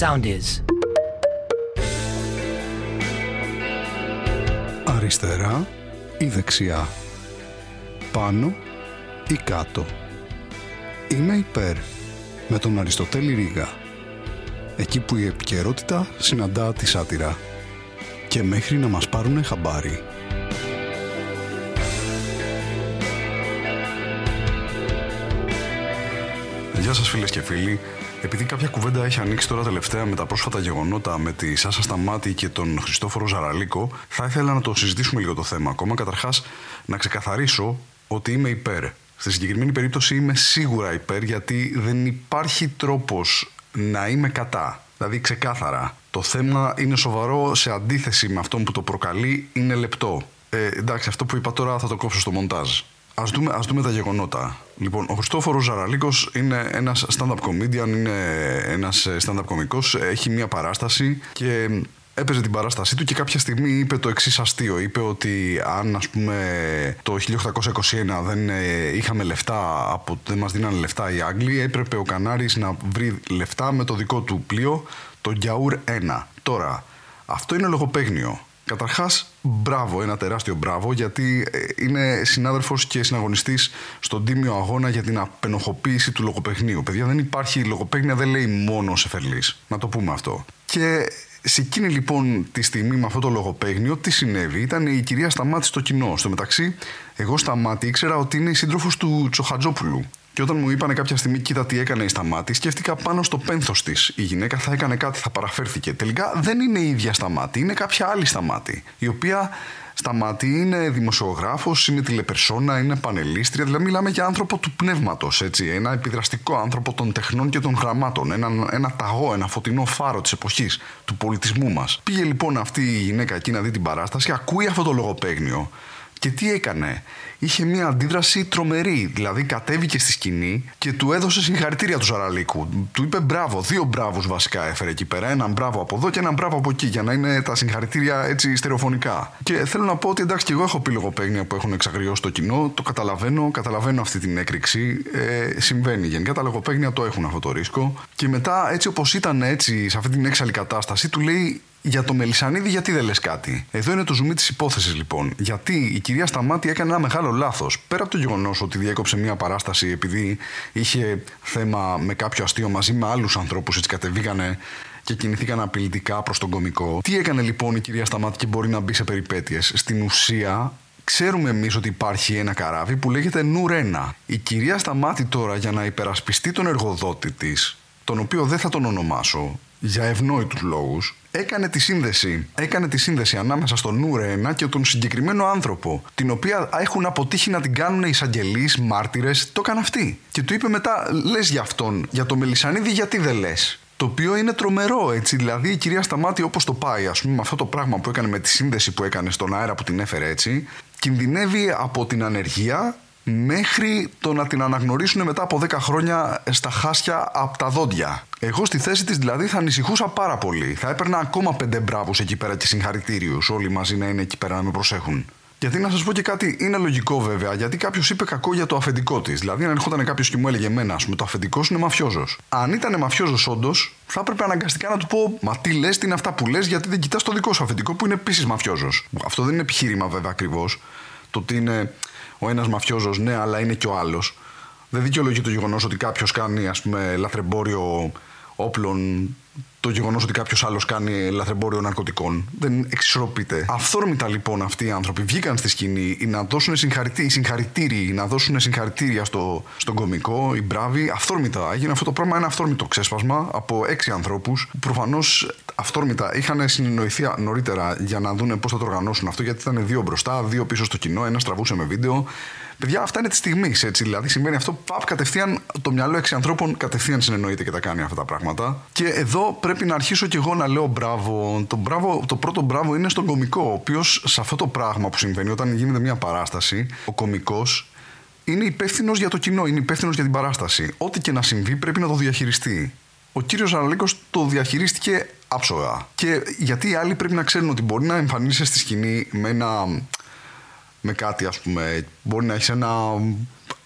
sound is. Αριστερά ή δεξιά. Πάνω ή κάτω. Είμαι υπέρ με τον Αριστοτέλη Ρίγα. Εκεί που η επικαιρότητα συναντά τη σάτυρα. Και μέχρι να μας πάρουνε χαμπάρι. Γεια σας φίλες και φίλοι. Επειδή κάποια κουβέντα έχει ανοίξει τώρα τελευταία με τα πρόσφατα γεγονότα με τη Σάσα Σταμάτη και τον Χριστόφορο Ζαραλίκο, θα ήθελα να το συζητήσουμε λίγο το θέμα ακόμα. Καταρχάς, να ξεκαθαρίσω ότι είμαι υπέρ. Στη συγκεκριμένη περίπτωση είμαι σίγουρα υπέρ γιατί δεν υπάρχει τρόπος να είμαι κατά. Δηλαδή ξεκάθαρα. Το θέμα είναι σοβαρό σε αντίθεση με αυτό που το προκαλεί είναι λεπτό. Ε, εντάξει, αυτό που είπα τώρα θα το κόψω στο μοντάζ. Α δούμε, ας δούμε τα γεγονότα. Λοιπόν, ο Χριστόφορος Ζαραλίκος είναι ένας stand-up comedian, είναι ένας stand-up κωμικό. Έχει μια παράσταση και έπαιζε την παράστασή του και κάποια στιγμή είπε το εξής αστείο. Είπε ότι αν ας πούμε το 1821 δεν ε, είχαμε λεφτά, από, δεν μας δίνανε λεφτά οι Άγγλοι, έπρεπε ο Κανάρης να βρει λεφτά με το δικό του πλοίο, το Γιαούρ 1. Τώρα, αυτό είναι λογοπαίγνιο. Καταρχάς, μπράβο, ένα τεράστιο μπράβο, γιατί ε, είναι συνάδελφος και συναγωνιστής στον τίμιο αγώνα για την απενοχοποίηση του λογοπαιχνίου. Παιδιά, δεν υπάρχει λογοπαίγνια, δεν λέει μόνο σε φερλή. Να το πούμε αυτό. Και σε εκείνη λοιπόν τη στιγμή με αυτό το λογοπαίγνιο, τι συνέβη; Ήταν η κυρία Σταμάτη στο κοινό. Στο μεταξύ, εγώ Σταμάτη ήξερα ότι είναι η σύντροφος του Τσοχατζόπουλου. Και όταν μου είπανε κάποια στιγμή, κοίτα τι έκανε η Σταμάτη, σκέφτηκα πάνω στο πένθος της. Η γυναίκα θα έκανε κάτι, θα παραφέρθηκε. Τελικά δεν είναι η ίδια Σταμάτη, είναι κάποια άλλη Σταμάτη. Η οποία Σταμάτη είναι δημοσιογράφος, είναι τηλεπερσόνα, είναι πανελίστρια. Δηλαδή, μιλάμε για άνθρωπο του πνεύματος, έτσι. Ένα επιδραστικό άνθρωπο των τεχνών και των γραμμάτων. Ένα, ένα ταγό, ένα φωτεινό φάρο της εποχής, του πολιτισμού μας. Πήγε λοιπόν αυτή η γυναίκα εκεί να δει την παράσταση, ακούει αυτό το λογοπαίγνιο. Και τι έκανε; Είχε μια αντίδραση τρομερή. Δηλαδή κατέβηκε στη σκηνή και του έδωσε συγχαρητήρια του Ζαραλίκου. Του είπε μπράβο, δύο μπράβους βασικά έφερε εκεί πέρα. Έναν μπράβο από εδώ και έναν μπράβο από εκεί για να είναι τα συγχαρητήρια έτσι στερεοφωνικά. Και θέλω να πω ότι εντάξει και εγώ έχω πει λογοπαίγνια που έχουν εξαγριώσει το κοινό. Το καταλαβαίνω, καταλαβαίνω αυτή την έκρηξη. Ε, συμβαίνει. Γενικά τα λογοπαίγνια το έχουν αυτό το ρίσκο. Και μετά έτσι όπως ήταν έτσι σε αυτή την έξαλλη κατάσταση του λέει για το Μελισανίδη, γιατί δεν λες κάτι; Εδώ είναι το ζουμί της υπόθεσης λοιπόν. Γιατί η κυρία Σταμάτη έκανε ένα μεγάλο λάθος. Πέρα από το γεγονός ότι διέκοψε μια παράσταση επειδή είχε θέμα με κάποιο αστείο μαζί με άλλους ανθρώπους, έτσι κατεβήγανε και κινηθήκαν απειλητικά προς τον κομικό. Τι έκανε λοιπόν η κυρία Σταμάτη και μπορεί να μπει σε περιπέτειες; Στην ουσία ξέρουμε εμείς ότι υπάρχει ένα καράβι που λέγεται Νουρένα. Η κυρία Σταμάτη τώρα για να υπερασπιστεί τον εργοδότη της, τον οποίο δεν θα τον ονομάσω, για ευνόητους λόγους, έκανε τη σύνδεση. Έκανε τη σύνδεση ανάμεσα στον Νούρε 1 και τον συγκεκριμένο άνθρωπο, την οποία έχουν αποτύχει να την κάνουν εισαγγελείς, μάρτυρες, το έκανε αυτή. Και του είπε μετά, λες για αυτόν, για το Μελισανίδη, γιατί δεν λες; Το οποίο είναι τρομερό, έτσι. Δηλαδή η κυρία Σταμάτη, όπως το πάει, ας πούμε, με αυτό το πράγμα που έκανε, με τη σύνδεση που έκανε στον αέρα που την έφερε έτσι, κινδυνεύει από την ανεργία μέχρι το να την αναγνωρίσουν μετά από 10 χρόνια στα χάσια από τα δόντια. Εγώ στη θέση της δηλαδή θα ανησυχούσα πάρα πολύ. Θα έπαιρνα ακόμα πέντε μπράβους εκεί πέρα και συγχαρητήριους. Όλοι μαζί να είναι εκεί πέρα να με προσέχουν. Γιατί να σας πω και κάτι, είναι λογικό βέβαια, γιατί κάποιος είπε κακό για το αφεντικό της. Δηλαδή, αν ερχόταν κάποιος και μου έλεγε Εμένα, ας πούμε, το αφεντικός είναι μαφιόζος. Αν ήταν μαφιόζος, όντως, θα έπρεπε αναγκαστικά να του πω Μα τι λες, τι είναι αυτά που λες, γιατί δεν κοιτάς το δικό σου αφεντικό που είναι επίσης μαφιόζος. Αυτό δεν είναι επιχείρημα βέβαια ακριβώς. Το ότι είναι ο ένας μαφιόζος, ναι, αλλά είναι και ο άλλος. Δεν δικαιολογεί το γεγονός ότι κάποιος κάνει, ας πούμε, λαθρεμπόριο όπλων το γεγονός ότι κάποιος άλλος κάνει λαθρεμπόριο ναρκωτικών. Δεν εξισορροπείται. Αυθόρμητα λοιπόν αυτοί οι άνθρωποι βγήκαν στη σκηνή να δώσουν συγχαρητήρια, να δώσουν συγχαρητήρια στο, στον κομικό, οι μπράβοι. Αυθόρμητα έγινε αυτό το πράγμα ένα αυθόρμητο ξέσπασμα από έξι ανθρώπους που προφανώς αυθόρμητα είχαν συνεννοηθεί νωρίτερα για να δουν πώς θα το οργανώσουν αυτό, γιατί ήταν δύο μπροστά, δύο πίσω στο κοινό, ένα τραβούσε με βίντεο. Παιδιά, αυτά είναι τη στιγμής. Δηλαδή, συμβαίνει αυτό. Παπ, κατευθείαν το μυαλό έξι ανθρώπων κατευθείαν συνεννοείται και τα κάνει αυτά τα πράγματα. Και εδώ πρέπει να αρχίσω κι εγώ να λέω μπράβο. Το, μπράβο, το πρώτο μπράβο είναι στον κομικό, ο οποίος σε αυτό το πράγμα που συμβαίνει, όταν γίνεται μια παράσταση, ο κομικό είναι υπεύθυνος για το κοινό, είναι υπεύθυνος για την παράσταση. Ό,τι και να συμβεί πρέπει να το διαχειριστεί. Ο κύριος Αραλίκο το διαχειρίστηκε άψογα. Και γιατί οι άλλοι πρέπει να ξέρουν ότι μπορεί να εμφανίσει στη σκηνή με ένα με κάτι, ας πούμε. Μπορεί να έχεις ένα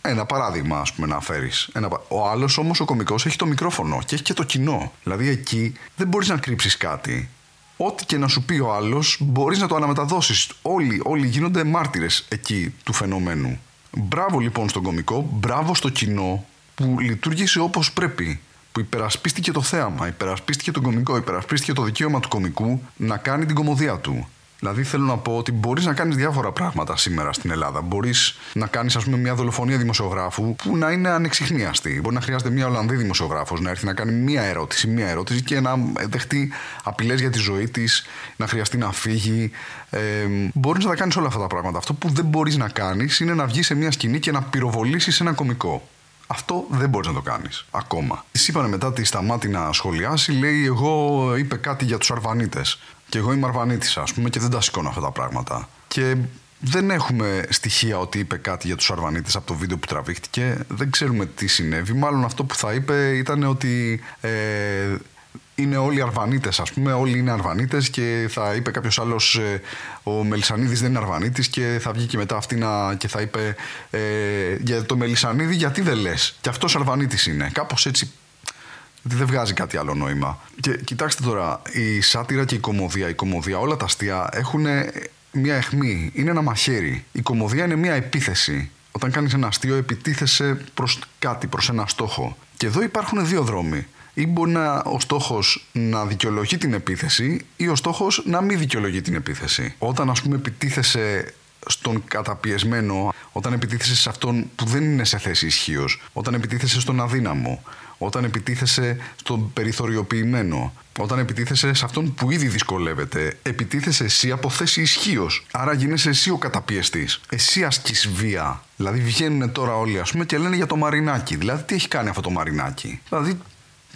Ένα παράδειγμα, ας πούμε, να φέρεις. Ο άλλος όμως ο κωμικό έχει το μικρόφωνο και έχει και το κοινό. Δηλαδή εκεί δεν μπορείς να κρύψεις κάτι. Ό,τι και να σου πει ο άλλος, μπορείς να το αναμεταδώσεις. Όλοι, όλοι γίνονται μάρτυρες εκεί του φαινομένου. Μπράβο λοιπόν στον κωμικό, μπράβο στο κοινό που λειτουργήσε όπως πρέπει. Που υπερασπίστηκε το θέαμα, υπερασπίστηκε τον κωμικό, υπερασπίστηκε το δικαίωμα του κωμικού να κάνει την κομμωδία του. Δηλαδή θέλω να πω ότι μπορείς να κάνεις διάφορα πράγματα σήμερα στην Ελλάδα. Μπορείς να κάνεις, ας πούμε, μια δολοφονία δημοσιογράφου που να είναι ανεξιχνίαστη. Μπορεί να χρειάζεται μια Ολλανδή δημοσιογράφος να έρθει να κάνει μια ερώτηση, μια ερώτηση και να δεχτεί απειλές για τη ζωή της, να χρειαστεί να φύγει. Ε, μπορείς να τα κάνεις όλα αυτά τα πράγματα. Αυτό που δεν μπορείς να κάνεις είναι να βγεις σε μια σκηνή και να πυροβολήσεις ένα κωμικό. Αυτό δεν μπορείς να το κάνεις ακόμα. Τη είπανε μετά τη σταμάτη να σχολιάσει, λέει: Εγώ είπε κάτι για τους Αρβανίτες. Και εγώ είμαι Αρβανίτης, ας πούμε, και δεν τα σηκώνω αυτά τα πράγματα. Και δεν έχουμε στοιχεία ότι είπε κάτι για τους Αρβανίτες από το βίντεο που τραβήχτηκε. Δεν ξέρουμε τι συνέβη. Μάλλον αυτό που θα είπε ήταν ότι ε, είναι όλοι Αρβανίτες, ας πούμε. Όλοι είναι Αρβανίτες και θα είπε κάποιος άλλος, ε, ο Μελισανίδης δεν είναι Αρβανίτης και θα βγει και μετά αυτή να, και θα είπε ε, για το Μελισανίδη, γιατί δεν λες. Και αυτός Αρβανίτης είναι. Κάπως έτσι ότι δεν βγάζει κάτι άλλο νόημα. Και κοιτάξτε τώρα, η σάτυρα και η κομμωδία, η κομμωδία, όλα τα αστεία έχουν μια αιχμή. Είναι ένα μαχαίρι. Η κομμωδία είναι μια επίθεση. Όταν κάνεις ένα αστείο, επιτίθεσαι προς κάτι, προς ένα στόχο. Και εδώ υπάρχουν δύο δρόμοι. Ή μπορεί να, ο στόχος να δικαιολογεί την επίθεση, ή ο στόχος να μην δικαιολογεί την επίθεση. Όταν, ας πούμε, επιτίθεσαι στον καταπιεσμένο, όταν επιτίθεσαι σε αυτόν που δεν είναι σε θέση ισχύως, όταν επιτίθεσαι στον αδύναμο, όταν επιτίθεσαι στον περιθωριοποιημένο, όταν επιτίθεσαι σε αυτόν που ήδη δυσκολεύεται, επιτίθεσαι εσύ από θέση ισχύως. Άρα γίνεσαι εσύ ο καταπιεστής. Εσύ ασκείς βία. Δηλαδή βγαίνουν τώρα όλοι, ας πούμε, και λένε για το μαρινάκι. Δηλαδή, τι έχει κάνει αυτό το μαρινάκι; Δηλαδή,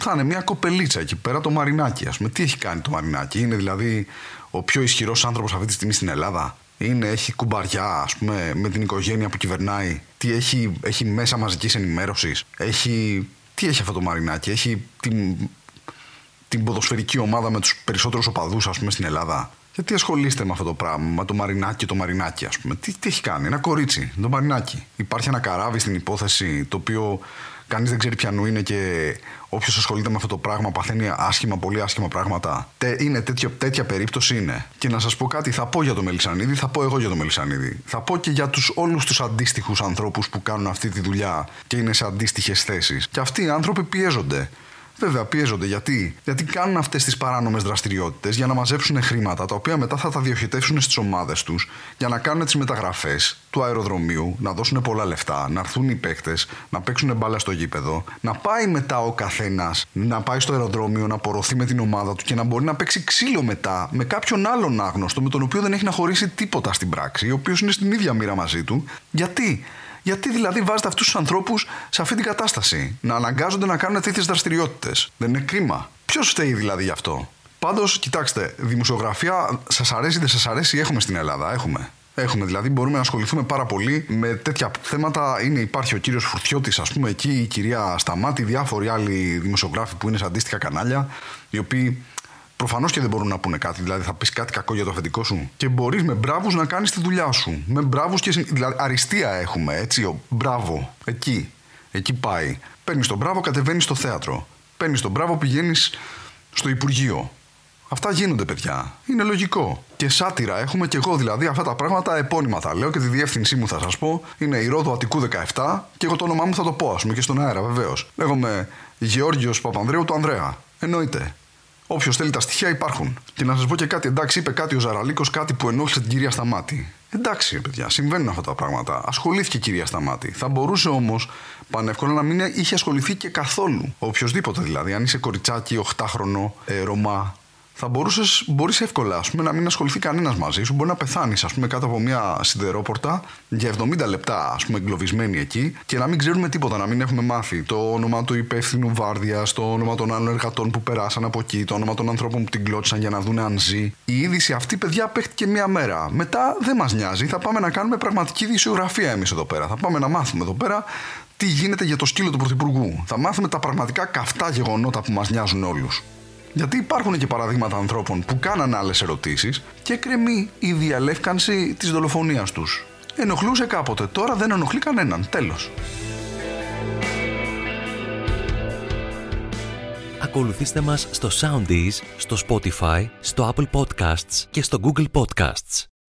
θα είναι μια κοπελίτσα εκεί πέρα το μαρινάκι, ας πούμε. Τι έχει κάνει το μαρινάκι. Είναι δηλαδή ο πιο ισχυρός άνθρωπος αυτή τη στιγμή στην Ελλάδα; Είναι, έχει κουμπαριά, ας πούμε, με την οικογένεια που κυβερνάει; Τι έχει, έχει μέσα μαζικής ενημέρωσης; Έχει τι έχει αυτό το Μαρινάκι, έχει την, την ποδοσφαιρική ομάδα με τους περισσότερους οπαδούς, ας πούμε, στην Ελλάδα; Γιατί ασχολείστε με αυτό το πράγμα, με το Μαρινάκι το Μαρινάκι, ας πούμε. Τι, τι έχει κάνει, ένα κορίτσι, το Μαρινάκι. Υπάρχει ένα καράβι στην υπόθεση το οποίο κανείς δεν ξέρει ποιανού είναι και όποιος ασχολείται με αυτό το πράγμα παθαίνει άσχημα, πολύ άσχημα πράγματα. Τε, είναι τέτοιο, τέτοια περίπτωση είναι. Και να σας πω κάτι, θα πω για το Μελισανίδη, θα πω εγώ για το Μελισανίδη. Θα πω και για τους όλους τους αντίστοιχους ανθρώπους που κάνουν αυτή τη δουλειά και είναι σε αντίστοιχες θέσεις. Και αυτοί οι άνθρωποι πιέζονται. Βέβαια, πιέζονται. Γιατί, Γιατί κάνουν αυτές τις παράνομες δραστηριότητες για να μαζέψουν χρήματα, τα οποία μετά θα τα διοχετεύσουν στις ομάδες τους, για να κάνουν τις μεταγραφές του αεροδρομίου, να δώσουν πολλά λεφτά, να έρθουν οι παίκτες, να παίξουν μπάλα στο γήπεδο, να πάει μετά ο καθένας, να πάει στο αεροδρόμιο, να απορροθεί με την ομάδα του και να μπορεί να παίξει ξύλο μετά με κάποιον άλλον άγνωστο, με τον οποίο δεν έχει να χωρίσει τίποτα στην πράξη, ο οποίος είναι στην ίδια μοίρα μαζί του. Γιατί, γιατί δηλαδή βάζετε αυτούς τους ανθρώπους σε αυτή την κατάσταση, να αναγκάζονται να κάνουν τέτοιες δραστηριότητες. Δεν είναι κρίμα. Ποιος φταίει δηλαδή γι' αυτό; Πάντως, κοιτάξτε, δημοσιογραφία σας αρέσει ή δεν σας αρέσει, έχουμε στην Ελλάδα. Έχουμε. Έχουμε δηλαδή, μπορούμε να ασχοληθούμε πάρα πολύ με τέτοια θέματα. Είναι, υπάρχει ο κύριος Φουρτιώτης, ας πούμε, εκεί η κυρία Σταμάτη, διάφοροι άλλοι δημοσιογράφοι που είναι σε αντίστοιχα κανάλια, οι οποίοι Προφανώς και δεν μπορούν να πούνε κάτι. Δηλαδή, θα πεις κάτι κακό για το αφεντικό σου. Και μπορείς με μπράβους να κάνεις τη δουλειά σου. Με μπράβους και. Δηλαδή, αριστεία έχουμε, έτσι. Ο, μπράβο. Εκεί. Εκεί πάει. Παίρνεις τον μπράβο, κατεβαίνεις στο θέατρο. Παίρνεις τον μπράβο, πηγαίνεις στο Υπουργείο. Αυτά γίνονται, παιδιά. Είναι λογικό. Και σάτυρα έχουμε και εγώ δηλαδή αυτά τα πράγματα επώνυμα τα λέω και τη διεύθυνσή μου θα σας πω. Είναι η Ρόδο Αττικού 17 και εγώ το όνομά μου θα το πω, ας πούμε, και στον αέρα βεβαίως. Λέγομαι Γεώργιος Παπανδρέου του Ανδρέα. Εννοείται. Όποιος θέλει τα στοιχεία υπάρχουν. Και να σας πω και κάτι, εντάξει, είπε κάτι ο Ζαραλίκος, κάτι που ενόχλησε την κυρία Σταμάτη. Εντάξει, παιδιά, συμβαίνουν αυτά τα πράγματα. Ασχολήθηκε η κυρία Σταμάτη. Θα μπορούσε όμως πανεύκολα να μην είχε ασχοληθεί και καθόλου. Οποιοδήποτε δηλαδή. Αν είσαι κοριτσάκι 8χρονο, ε, Ρωμά, θα μπορούσες, μπορείς εύκολα ας πούμε, να μην ασχοληθεί κανένας μαζί σου. Μπορεί να πεθάνεις, ας πούμε, κάτω από μια σιδερόπορτα για 70 λεπτά, ας πούμε, εγκλωβισμένοι εκεί και να μην ξέρουμε τίποτα, να μην έχουμε μάθει το όνομα του υπεύθυνου βάρδιας, το όνομα των άλλων εργατών που περάσαν από εκεί, το όνομα των ανθρώπων που την κλώτσαν για να δουν αν ζει. Η είδηση αυτή, παιδιά, παίχτηκε μία μέρα. Μετά δεν μας νοιάζει, θα πάμε να κάνουμε πραγματική δισιογραφία εμείς εδώ πέρα. Θα πάμε να μάθουμε εδώ πέρα τι γίνεται για το σκύλο του Πρωθυπουργού. Θα μάθουμε τα πραγματικά καυτά γεγονότα που μας νοιάζουν όλους. Γιατί υπάρχουν και παραδείγματα ανθρώπων που κάναν άλλες ερωτήσεις και κρεμεί η διαλεύκανση της δολοφονίας τους. Ενοχλούσε κάποτε, τώρα δεν ενοχλεί κανέναν. Τέλος. Ακολουθήστε μας στο Soundees, στο Spotify, στο Apple Podcasts και στο Google Podcasts.